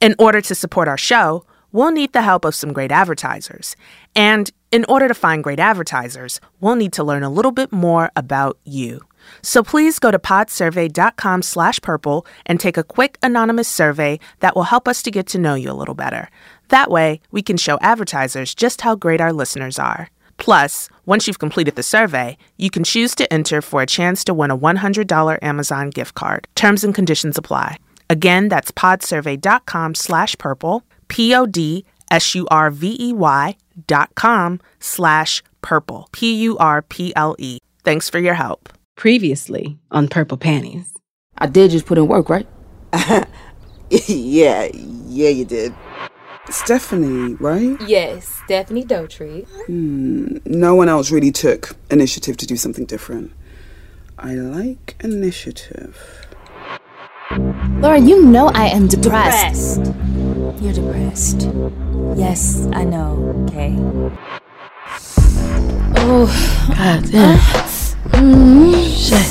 In order to support our show, we'll need the help of some great advertisers. And in order to find great advertisers, we'll need to learn a little bit more about you. So please go to podsurvey.com slash purple and take a quick anonymous survey that will help us to get to know you a little better. That way, we can show advertisers just how great our listeners are. Plus, once you've completed the survey, you can choose to enter for a chance to win a $100 Amazon gift card. Terms and conditions apply. Again, that's podsurvey.com slash purple, P-O-D-S-U-R-V-E-Y dot com slash purple, P-U-R-P-L-E. Thanks for your help. Previously on Purple Panties. I did just put in work, right? yeah, yeah, you did. Stephanie, right? Yes, Stephanie Dotree. Hmm, no one else really took initiative to do something different. I like initiative. Laura, you know I am depressed. Depressed. You're depressed. Yes, I know, okay? Oh, God damn. Shit.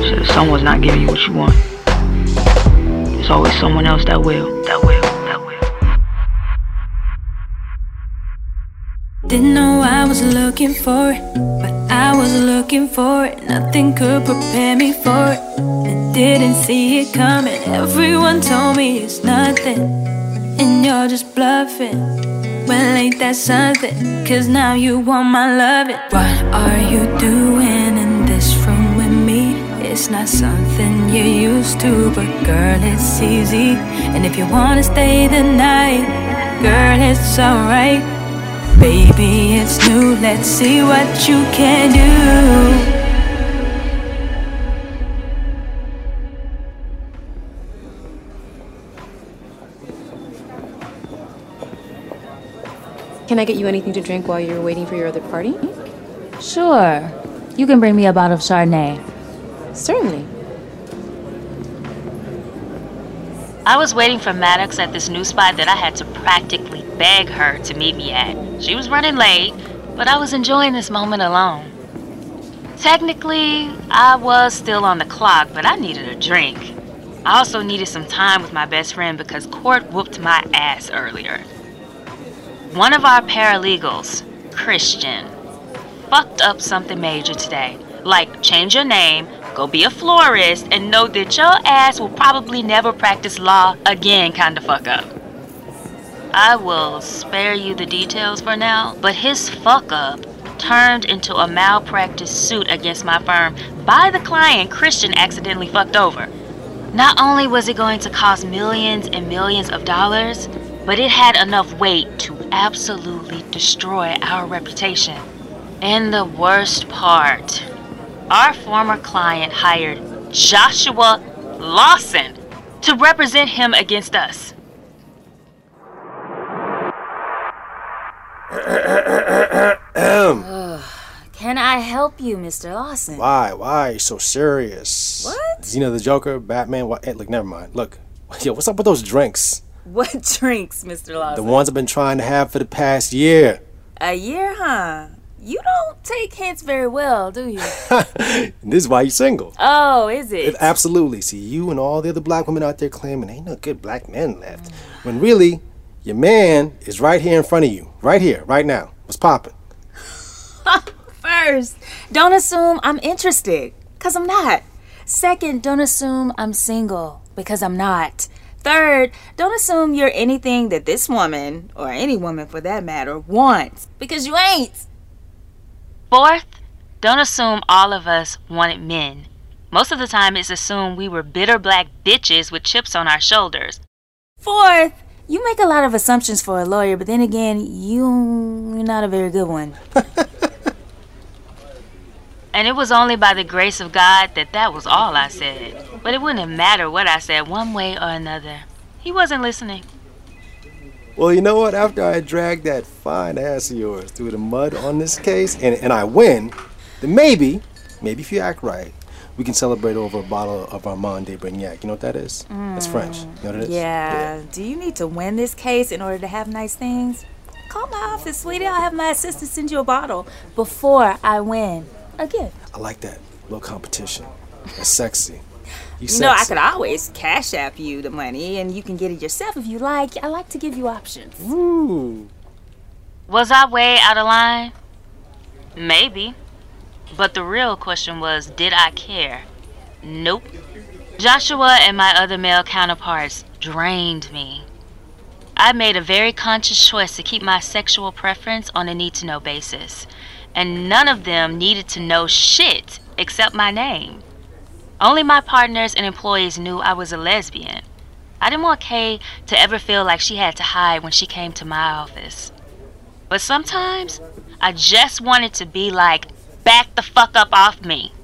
So if someone's not giving you what you want, there's always someone else that will, that will, that will. Didn't know I was looking for it, but I was looking for it. Nothing could prepare me for it. I didn't see it coming. Everyone told me it's nothing, and you're just bluffing. Well, ain't that something? Cause now you want my loving. What are you doing in this room with me? It's not something you're used to, but girl, it's easy. And if you wanna stay the night, girl, it's alright. Baby, it's new. Let's see what you can do. Can I get you anything to drink while you're waiting for your other party? Sure. You can bring me a bottle of Chardonnay. Certainly. I was waiting for Maddox at this new spot that I had to practically beg her to meet me at. She was running late, but I was enjoying this moment alone. Technically, I was still on the clock, but I needed a drink. I also needed some time with my best friend because Court whooped my ass earlier. One of our paralegals, Christian, fucked up something major today. Like, change your name, go be a florist, and know that your ass will probably never practice law again, kind of fuck up. I will spare you the details for now, but his fuck up turned into a malpractice suit against my firm by the client Christian accidentally fucked over. Not only was it going to cost millions and millions of dollars, but it had enough weight to absolutely destroy our reputation. And the worst part, our former client hired Joshua Lawson to represent him against us. Can I help you, Mr. Lawson? Why? Why are you so serious? What? You know the Joker, Batman. What? Hey, eh, look, never mind. Look, yo, what's up with those drinks? What drinks, Mr. Lawson? The ones I've been trying to have for the past year. A year, huh? You don't take hints very well, do you? this is why you're single. oh, is it? It- absolutely. See, you and all the other black women out there claiming ain't no good black men left. When really, your man is right here in front of you. Right here, right now. What's poppin'? First, don't assume I'm interested, because I'm not. Second, don't assume I'm single, because I'm not. Third, don't assume you're anything that this woman, or any woman for that matter, wants, because you ain't. Fourth, don't assume all of us wanted men. Most of the time, it's assumed we were bitter black bitches with chips on our shoulders. Fourth, you make a lot of assumptions for a lawyer, but then again, you- you're not a very good one. And it was only by the grace of God that that was all I said. But it wouldn't have mattered what I said one way or another. He wasn't listening. Well, you know what? After I drag that fine ass of yours through the mud on this case and, and I win, then maybe, maybe if you act right, we can celebrate over a bottle of Armand de Brignac. You know what that is? That's French. You know what it is? Yeah. Do you need to win this case in order to have nice things? Call my office, sweetie. I'll have my assistant send you a bottle before I win. A gift. I like that. little competition. That's sexy. You, You know, I could always cash app you the money and you can get it yourself if you like. I like to give you options. Ooh. Was I way out of line? Maybe. But the real question was did I care? Nope. Joshua and my other male counterparts drained me. I made a very conscious choice to keep my sexual preference on a need to know basis, and none of them needed to know shit except my name. Only my partners and employees knew I was a lesbian. I didn't want Kay to ever feel like she had to hide when she came to my office. But sometimes I just wanted to be like, back the fuck up off me.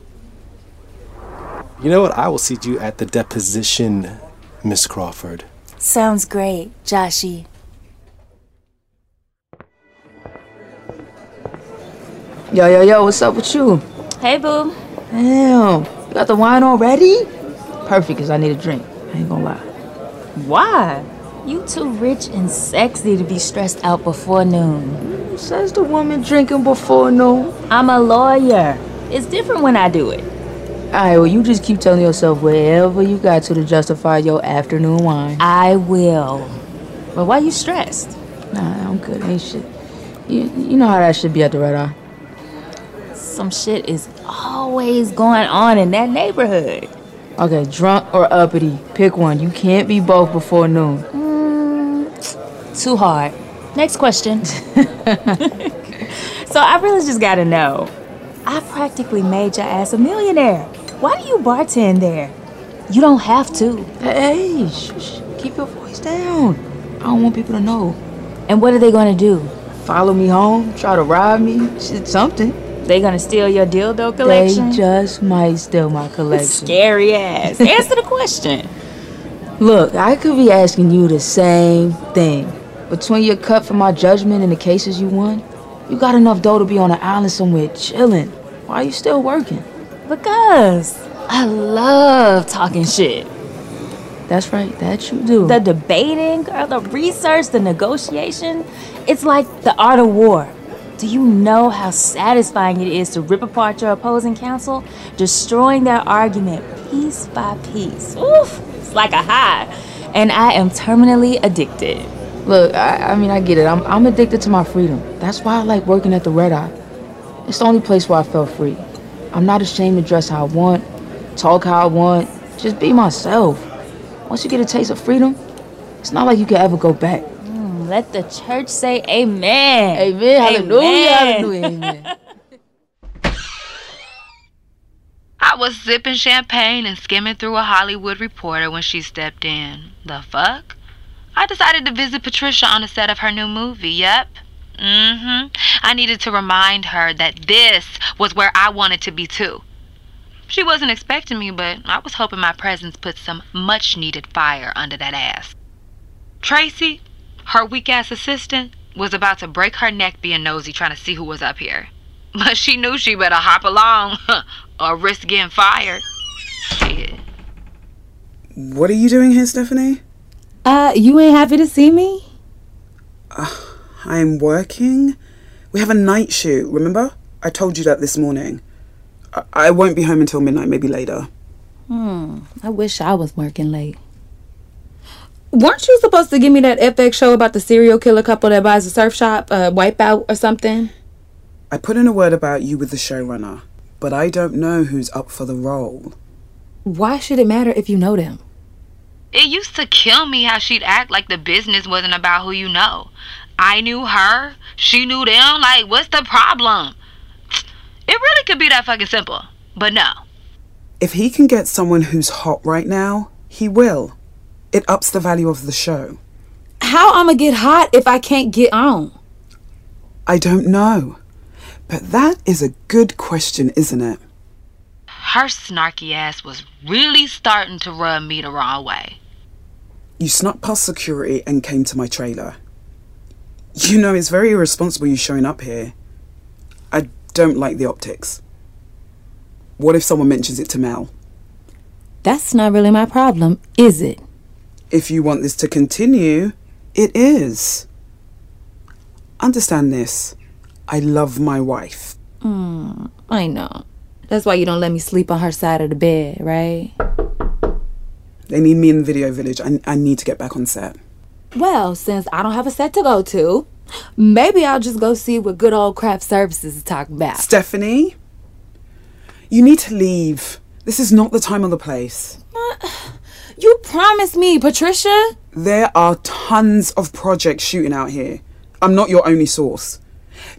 You know what? I will see you at the deposition, Miss Crawford. Sounds great, Joshy. Yo, yo, yo, what's up with you? Hey, boo. Damn, you got the wine already? Perfect, because I need a drink. I ain't gonna lie. Why? You too rich and sexy to be stressed out before noon. Says the woman drinking before noon. I'm a lawyer. It's different when I do it. Alright, well, you just keep telling yourself wherever you got to to justify your afternoon wine. I will. But why you stressed? Nah, I'm good. Ain't shit. You, you know how that should be at the Red Eye. Some shit is always going on in that neighborhood. Okay, drunk or uppity, pick one. You can't be both before noon. Mm, too hard. Next question. so I really just gotta know. I practically made your ass a millionaire. Why do you bartend there? You don't have to. Hey, shh, shh, keep your voice down. I don't want people to know. And what are they gonna do? Follow me home, try to rob me, shit, something. They gonna steal your dildo collection? They just might steal my collection. Scary ass. Answer the question. Look, I could be asking you the same thing. Between your cut for my judgment and the cases you won, you got enough dough to be on an island somewhere chilling. Why are you still working? Because I love talking shit. That's right, that you do. The debating, girl, the research, the negotiation. It's like the art of war. Do you know how satisfying it is to rip apart your opposing counsel, destroying their argument piece by piece? Oof, it's like a high. And I am terminally addicted. Look, I, I mean, I get it. I'm, I'm addicted to my freedom. That's why I like working at the Red Eye. It's the only place where I felt free. I'm not ashamed to dress how I want, talk how I want, just be myself. Once you get a taste of freedom, it's not like you can ever go back. Mm, let the church say amen. Amen. Hallelujah. Hallelujah. Amen. I was sipping champagne and skimming through a Hollywood reporter when she stepped in. The fuck? I decided to visit Patricia on the set of her new movie. Yep. Mm-hmm. I needed to remind her that this was where I wanted to be too. She wasn't expecting me, but I was hoping my presence put some much needed fire under that ass. Tracy, her weak ass assistant, was about to break her neck being nosy trying to see who was up here. But she knew she better hop along or risk getting fired. Shit. What are you doing here, Stephanie? Uh, you ain't happy to see me? I'm working. We have a night shoot, remember? I told you that this morning. I, I won't be home until midnight, maybe later. Hmm. I wish I was working late. Weren't you supposed to give me that FX show about the serial killer couple that buys a surf shop, uh, Wipeout or something? I put in a word about you with the showrunner, but I don't know who's up for the role. Why should it matter if you know them? It used to kill me how she'd act like the business wasn't about who you know. I knew her, she knew them. Like, what's the problem? It really could be that fucking simple. But no. If he can get someone who's hot right now, he will. It ups the value of the show. How I'ma get hot if I can't get on? I don't know. But that is a good question, isn't it? Her snarky ass was really starting to rub me the wrong way. You snuck past security and came to my trailer. You know, it's very irresponsible you showing up here. I don't like the optics. What if someone mentions it to Mel? That's not really my problem, is it? If you want this to continue, it is. Understand this. I love my wife. Hmm, I know. That's why you don't let me sleep on her side of the bed, right? They need me in Video Village. I, I need to get back on set. Well, since I don't have a set to go to, maybe I'll just go see what good old craft services is talking about. Stephanie, you need to leave. This is not the time or the place. You promised me, Patricia. There are tons of projects shooting out here. I'm not your only source.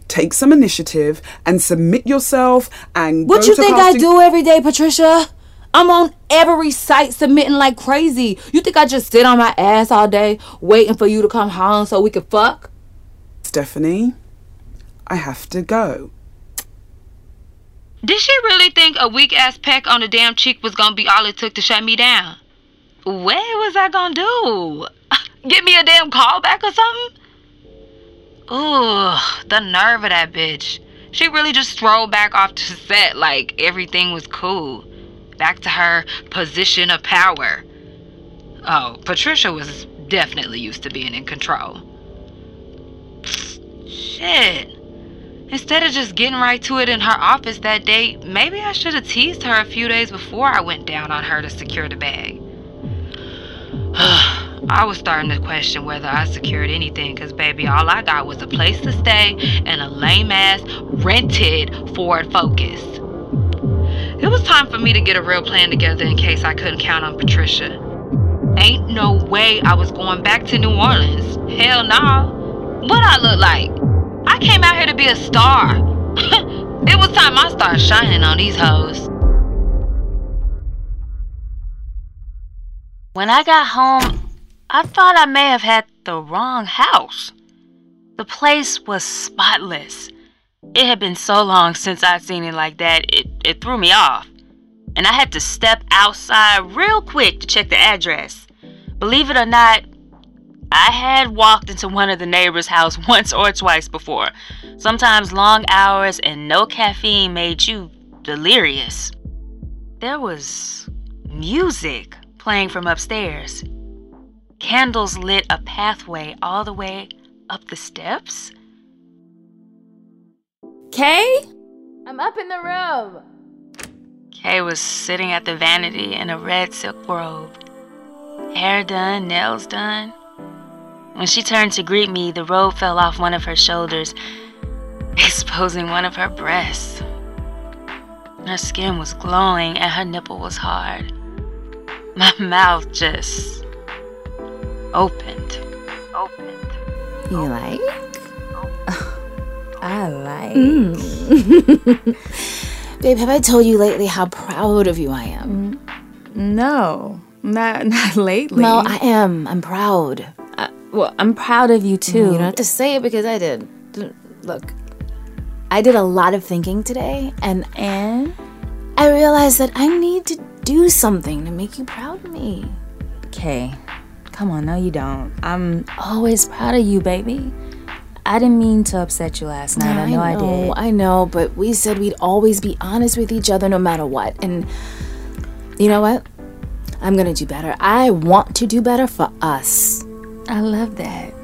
Take some initiative and submit yourself and go. What you to think casting- I do every day, Patricia? I'm on every site submitting like crazy. You think I just sit on my ass all day waiting for you to come home so we can fuck? Stephanie, I have to go. Did she really think a weak ass peck on the damn cheek was gonna be all it took to shut me down? What was I gonna do? Give me a damn call back or something? Ooh, the nerve of that bitch. She really just strolled back off to set like everything was cool. Back to her position of power. Oh, Patricia was definitely used to being in control. Shit. Instead of just getting right to it in her office that day, maybe I should have teased her a few days before I went down on her to secure the bag. I was starting to question whether I secured anything because, baby, all I got was a place to stay and a lame ass rented Ford Focus. It was time for me to get a real plan together in case I couldn't count on Patricia. Ain't no way I was going back to New Orleans. Hell no. What I look like? I came out here to be a star. it was time I started shining on these hoes. When I got home, I thought I may have had the wrong house. The place was spotless. It had been so long since I'd seen it like that, it, it threw me off. And I had to step outside real quick to check the address. Believe it or not, I had walked into one of the neighbors' house once or twice before. Sometimes long hours and no caffeine made you delirious. There was music playing from upstairs. Candles lit a pathway all the way up the steps. Kay? I'm up in the room. Kay was sitting at the vanity in a red silk robe. Hair done, nails done. When she turned to greet me, the robe fell off one of her shoulders, exposing one of her breasts. Her skin was glowing and her nipple was hard. My mouth just opened. Opened. You like? I like. Babe, have I told you lately how proud of you I am? No, not not lately. No, I am. I'm proud. Uh, well, I'm proud of you too. You don't have to say it because I did. Look, I did a lot of thinking today, and and I realized that I need to do something to make you proud of me. Kay, come on, no, you don't. I'm Always proud of you, baby. I didn't mean to upset you last night. I know I, did. I know, but we said we'd always be honest with each other no matter what. And you know what? I'm gonna do better. I want to do better for us. I love that.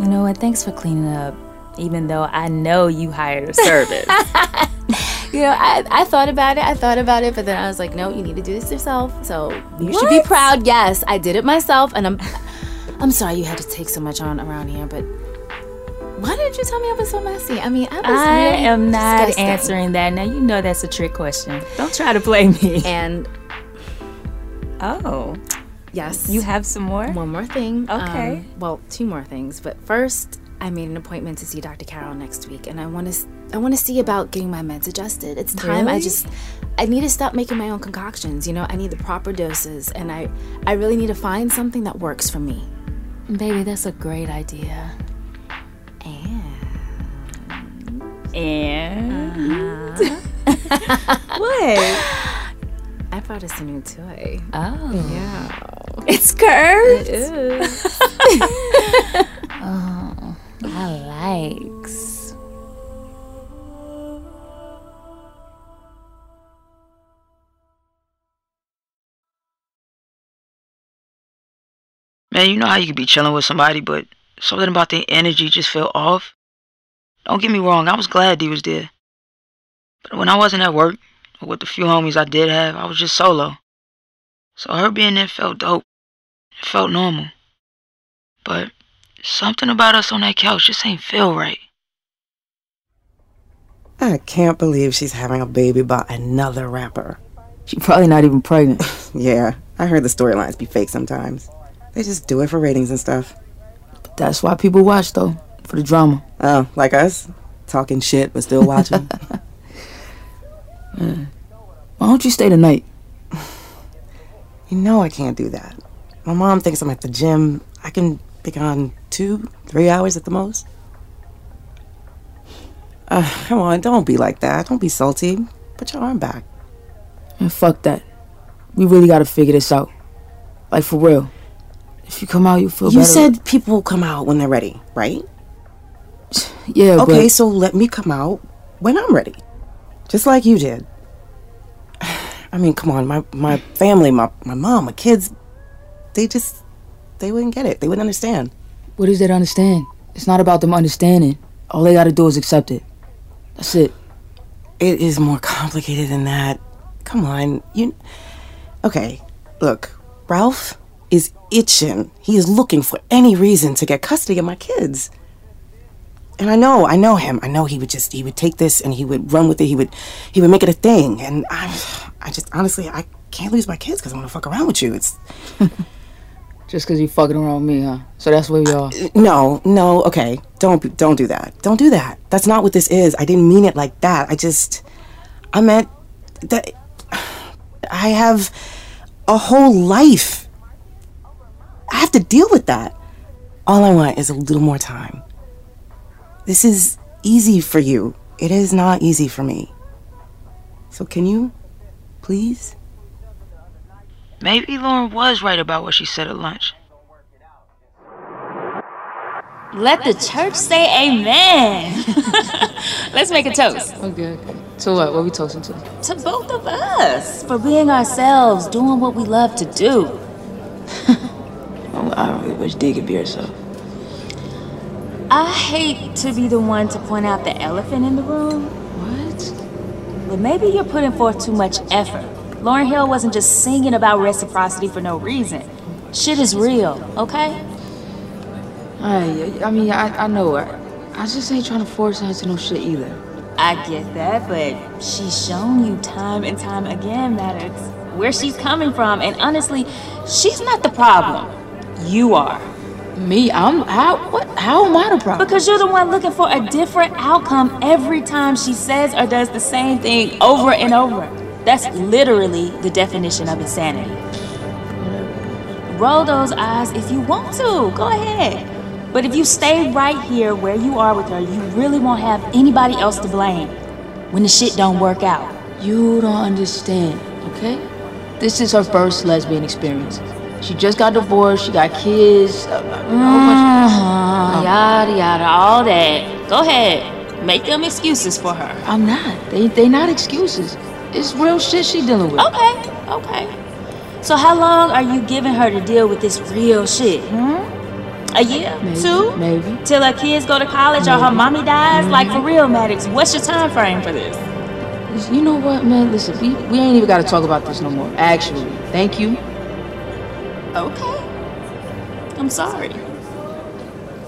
You know what? Thanks for cleaning up, even though I know you hired a service. You know, I, I thought about it, I thought about it, but then I was like, no, you need to do this yourself. So you should be proud. Yes, I did it myself, and I'm I'm sorry you had to take so much on around here, but why didn't you tell me I was so messy? I mean, I was I really am not disgusting. answering that. Now you know that's a trick question. Don't try to play me. And oh, yes, you have some more. One more thing. Okay. Um, well, two more things. But first, I made an appointment to see Dr. Carroll next week, and I want to I want to see about getting my meds adjusted. It's time. I just I need to stop making my own concoctions. You know, I need the proper doses, and I I really need to find something that works for me. Baby, that's a great idea. And uh-huh. And what? I brought us a new toy. Oh, Yeah, it's curved. it is. Man, you know how you could be chilling with somebody, but something about their energy just felt off. Don't get me wrong, I was glad D was there. But when I wasn't at work, or with the few homies I did have, I was just solo. So her being there felt dope. It felt normal. But something about us on that couch just ain't feel right. I can't believe she's having a baby by another rapper. She probably not even pregnant. yeah, I heard the storylines be fake sometimes. They just do it for ratings and stuff. But that's why people watch, though, for the drama. Oh, like us? Talking shit but still watching? yeah. Why don't you stay tonight? You know I can't do that. My mom thinks I'm at the gym. I can be gone two, three hours at the most. Uh, come on, don't be like that. Don't be salty. Put your arm back. And fuck that. We really gotta figure this out. Like for real. If you come out, you feel you better. said people come out when they're ready, right? Yeah, Okay, so let me come out when I'm ready. Just like you did. I mean, come on, my my family, my my mom, my kids, they just they wouldn't get it. They wouldn't understand. what is there to understand? It's not about them understanding. All they gotta do is accept it. That's it. It is more complicated than that. Come on, you. Okay, look, Ralph is itching. He is looking for any reason to get custody of my kids. And I know, I know him. I know he would just he would take this and he would run with it. He would he would make it a thing. And I I just honestly I can't lose my kids because I want to fuck around with you. It's Just because you fucking around with me, huh? So that's where we are. no, no. Okay, don't be- don't do that. Don't do that. That's not what this is. I didn't mean it like that. I just I meant that I have a whole life. I have to deal with that. All I want is a little more time. This is easy for you. It is not easy for me. So can you please? Maybe Lauren was right about what she said at lunch. Let the church say amen. Let's make a toast. Oh, okay. So what? What are we toasting to? To both of us for being ourselves, doing what we love to do. Oh, I don't really wish D could be herself. I hate to be the one to point out the elephant in the room. What? But maybe you're putting forth too much effort. Lauryn Hill wasn't just singing about reciprocity for no reason. Shit is real, okay? I, I mean, I, I know. I, I just ain't trying to force her into no shit either. I get that, but she's shown you time and time again, Maddox, where she's coming from. And honestly, she's not the problem. You are. Me? I'm how? What? How am I the problem? Because you're the one looking for a different outcome every time she says or does the same thing over and over. That's literally the definition of insanity. Roll those eyes if you want to. Go ahead. But if you stay right here where you are with her, you really won't have anybody else to blame when the shit don't work out. You don't understand, okay? This is her first lesbian experience. She just got divorced. She got kids. A, a whole bunch Uh-huh, yada yada, all that. Go ahead. Make them excuses for her. I'm not. They they not excuses. It's real shit she dealing with. Okay, okay. So how long are you giving her to deal with this real shit? Hmm? A year? Maybe, Two? Maybe. Till her kids go to college or her mommy dies? Like for real, Maddox, what's your time frame for this? You know what, man? Listen, we, we ain't even got to talk about this no more. Actually, thank you. Okay. I'm sorry.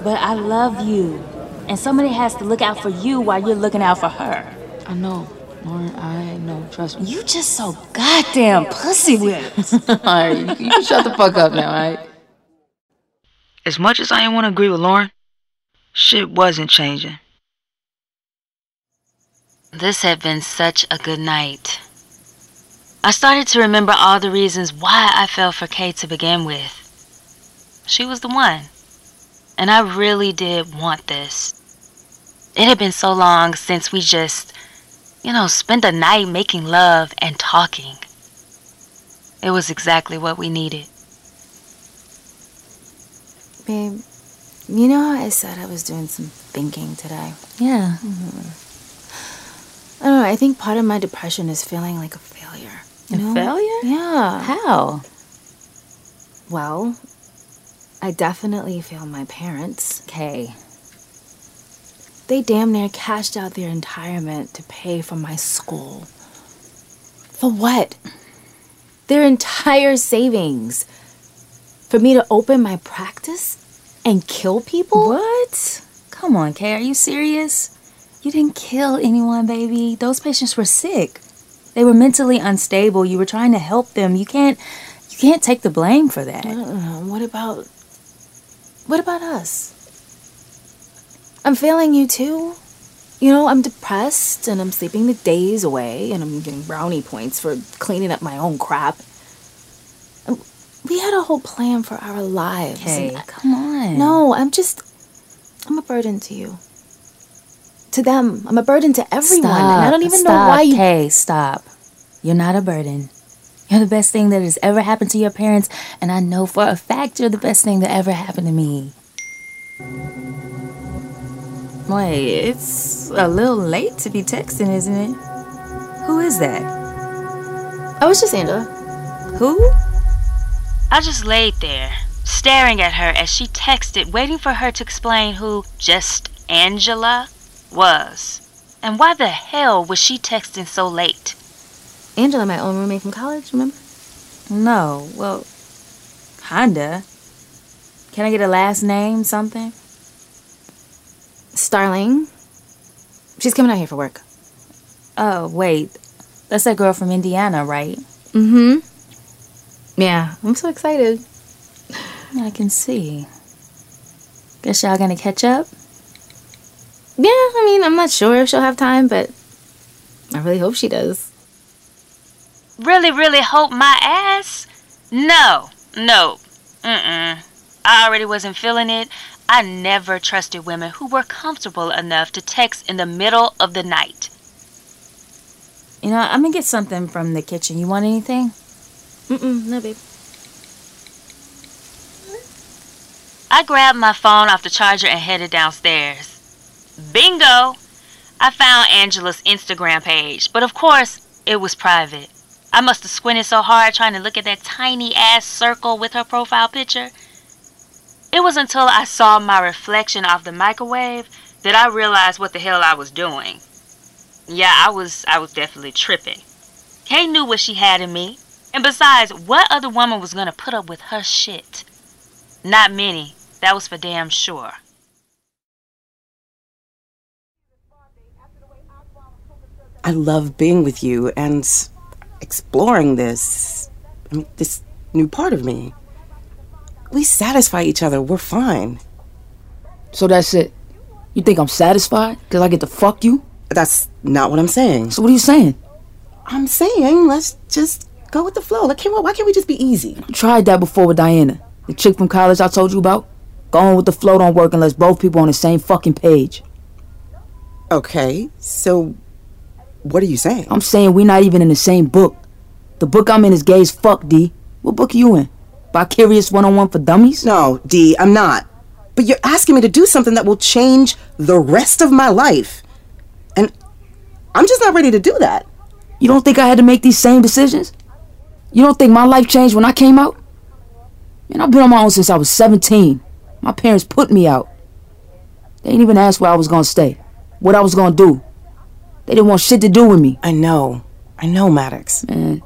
But I love you. And somebody has to look out for you while you're looking out for her. I know, Lauren. I know. Trust me. You just so goddamn pussy whipped. all right, you, you can shut the fuck up now, all right? As much as I didn't want to agree with Lauren, shit wasn't changing. This had been such a good night. I started to remember all the reasons why I fell for Kay to begin with. She was the one. And I really did want this. It had been so long since we just, you know, spent a night making love and talking. It was exactly what we needed. Babe, you know how I said I was doing some thinking today? Yeah. Mm-hmm. I don't know, I think part of my depression is feeling like a failure. You A know? failure? Yeah. How? Well, I definitely feel my parents. Kay. They damn near cashed out their retirement to pay for my school. For what? their entire savings for me to open my practice and kill people? What? Come on, Kay, are you serious? You didn't kill anyone, baby. Those patients were sick. They were mentally unstable. You were trying to help them. You can't you can't take the blame for that. Uh, what about what about us? I'm failing you too. You know, I'm depressed and I'm sleeping the days away and I'm getting brownie points for cleaning up my own crap. Um, We had a whole plan for our lives. And- come on. No, I'm just I'm a burden to you. To them, I'm a burden to everyone. and I don't even know why you Kay, stop. You're not a burden. You're the best thing that has ever happened to your parents, and I know for a fact you're the best thing that ever happened to me. Wait, it's a little late to be texting, isn't it? Who is that? I was just Angela. Who? I just laid there, staring at her as she texted, waiting for her to explain who just Angela was. And why the hell was she texting so late? Angela, my old roommate from college, remember? No, well, kinda. Can I get a last name, something? Starling. She's coming out here for work. Oh, wait. That's that girl from Indiana, right? Mm-hmm. Yeah, I'm so excited. I can see. Guess y'all gonna catch up? Yeah, I mean, I'm not sure if she'll have time, but I really hope she does. Really, really hope my ass? No, no, mm-mm. I already wasn't feeling it. I never trusted women who were comfortable enough to text in the middle of the night. You know, I'm gonna get something from the kitchen. You want anything? Mm-mm, no, babe. I grabbed my phone off the charger and headed downstairs. Bingo! I found Angela's Instagram page, but of course, it was private. I must have squinted so hard trying to look at that tiny ass circle with her profile picture. It was until I saw my reflection off the microwave that I realized what the hell I was doing. Yeah, I was I was definitely tripping. Kay knew what she had in me. And besides, what other woman was gonna put up with her shit? Not many. That was for damn sure. I love being with you and exploring this, I mean, this new part of me. We satisfy each other. We're fine. So that's it. You think I'm satisfied because I get to fuck you? That's not what I'm saying. So what are you saying? I'm saying let's just go with the flow. Like, can't, why can't we just be easy? I tried that before with Diana, the chick from college I told you about. Going with the flow don't work unless both people on the same fucking page. Okay, so what are you saying? I'm saying we're not even in the same book. The book I'm in is gay as fuck, D. What book are you in? Vicarious 101 for Dummies? No, D, I'm not. But you're asking me to do something that will change the rest of my life. And I'm just not ready to do that. You don't think I had to make these same decisions? You don't think my life changed when I came out? Man, I've been on my own since I was 17. My parents put me out. They didn't even ask where I was gonna stay, what I was gonna do. They didn't want shit to do with me. I know. I know, Maddox. Man.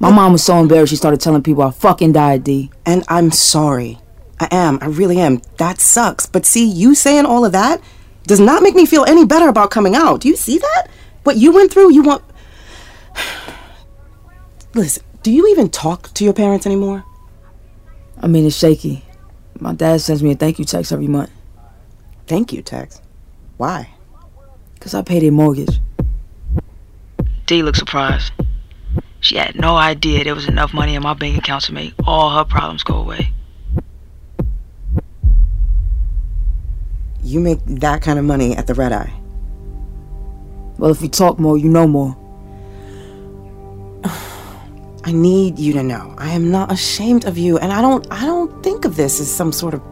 My mom was so embarrassed she started telling people I fucking died, D. And I'm sorry. I am. I really am. That sucks. But see, you saying all of that does not make me feel any better about coming out. Do you see that? What you went through, you want. Listen, do you even talk to your parents anymore? I mean, it's shaky. My dad sends me a thank you text every month. Thank you, Tex. Why? Because I paid their mortgage. D looked surprised. She had no idea there was enough money in my bank account to make all her problems go away. You make that kind of money at the Red Eye. Well, if we talk more, you know more. I need you to know I am not ashamed of you, and I don't. I don't think of this as some sort of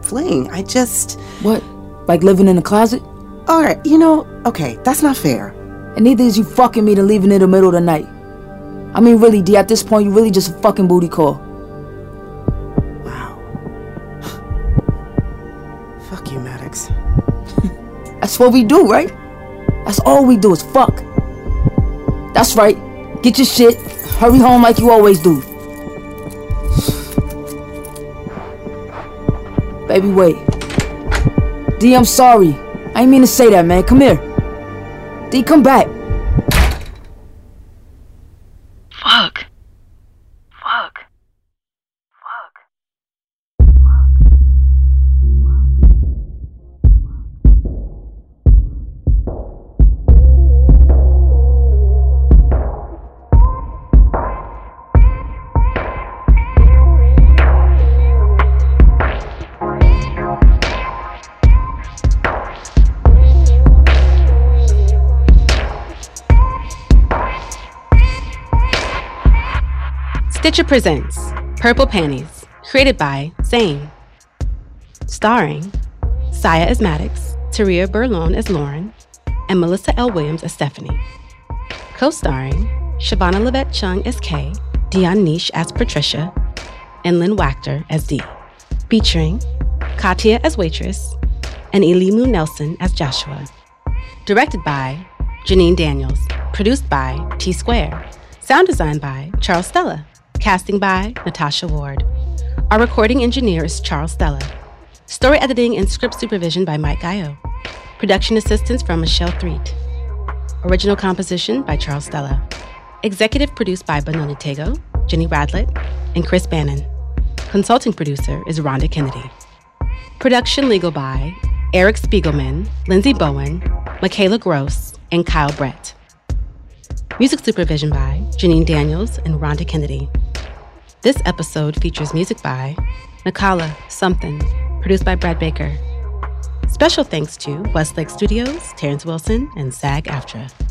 fling. I just. What? Like living in a closet? All right, you know. Okay, that's not fair. And neither is you fucking me to leaving in the middle of the night. I mean, really, D, at this point, you really just a fucking booty call. Wow. Fuck you, Maddox. That's what we do, right? That's all we do is fuck. That's right. Get your shit. Hurry home like you always do. Baby, wait. D, I'm sorry. I ain't mean to say that, man. Come here. D, come back. Stitcher presents Purple Panties, created by Zane. Starring Saya as Maddox, Taria Burlone as Lauren, and Melissa L. Williams as Stephanie. Co starring Shavana Levette Chung as Kay, Dion Niche as Patricia, and Lynn Wachter as Dee. Featuring Katia as Waitress and Elimu Nelson as Joshua. Directed by Janine Daniels. Produced by T Square. Sound designed by Charles Stella. Casting by Natasha Ward. Our recording engineer is Charles Stella. Story editing and script supervision by Mike Gaio. Production assistance from Michelle Threet. Original composition by Charles Stella. Executive produced by Benoni Tego, Jenny Radelet, and Chris Bannon. Consulting producer is Rhonda Kennedy. Production legal by Eric Spiegelman, Lindsay Bowen, Michaela Gross, and Kyle Brett. Music supervision by Janine Daniels and Rhonda Kennedy. This episode features music by Nakala Something, produced by Brad Baker. Special thanks to Westlake Studios, Terrence Wilson, and SAG AFTRA.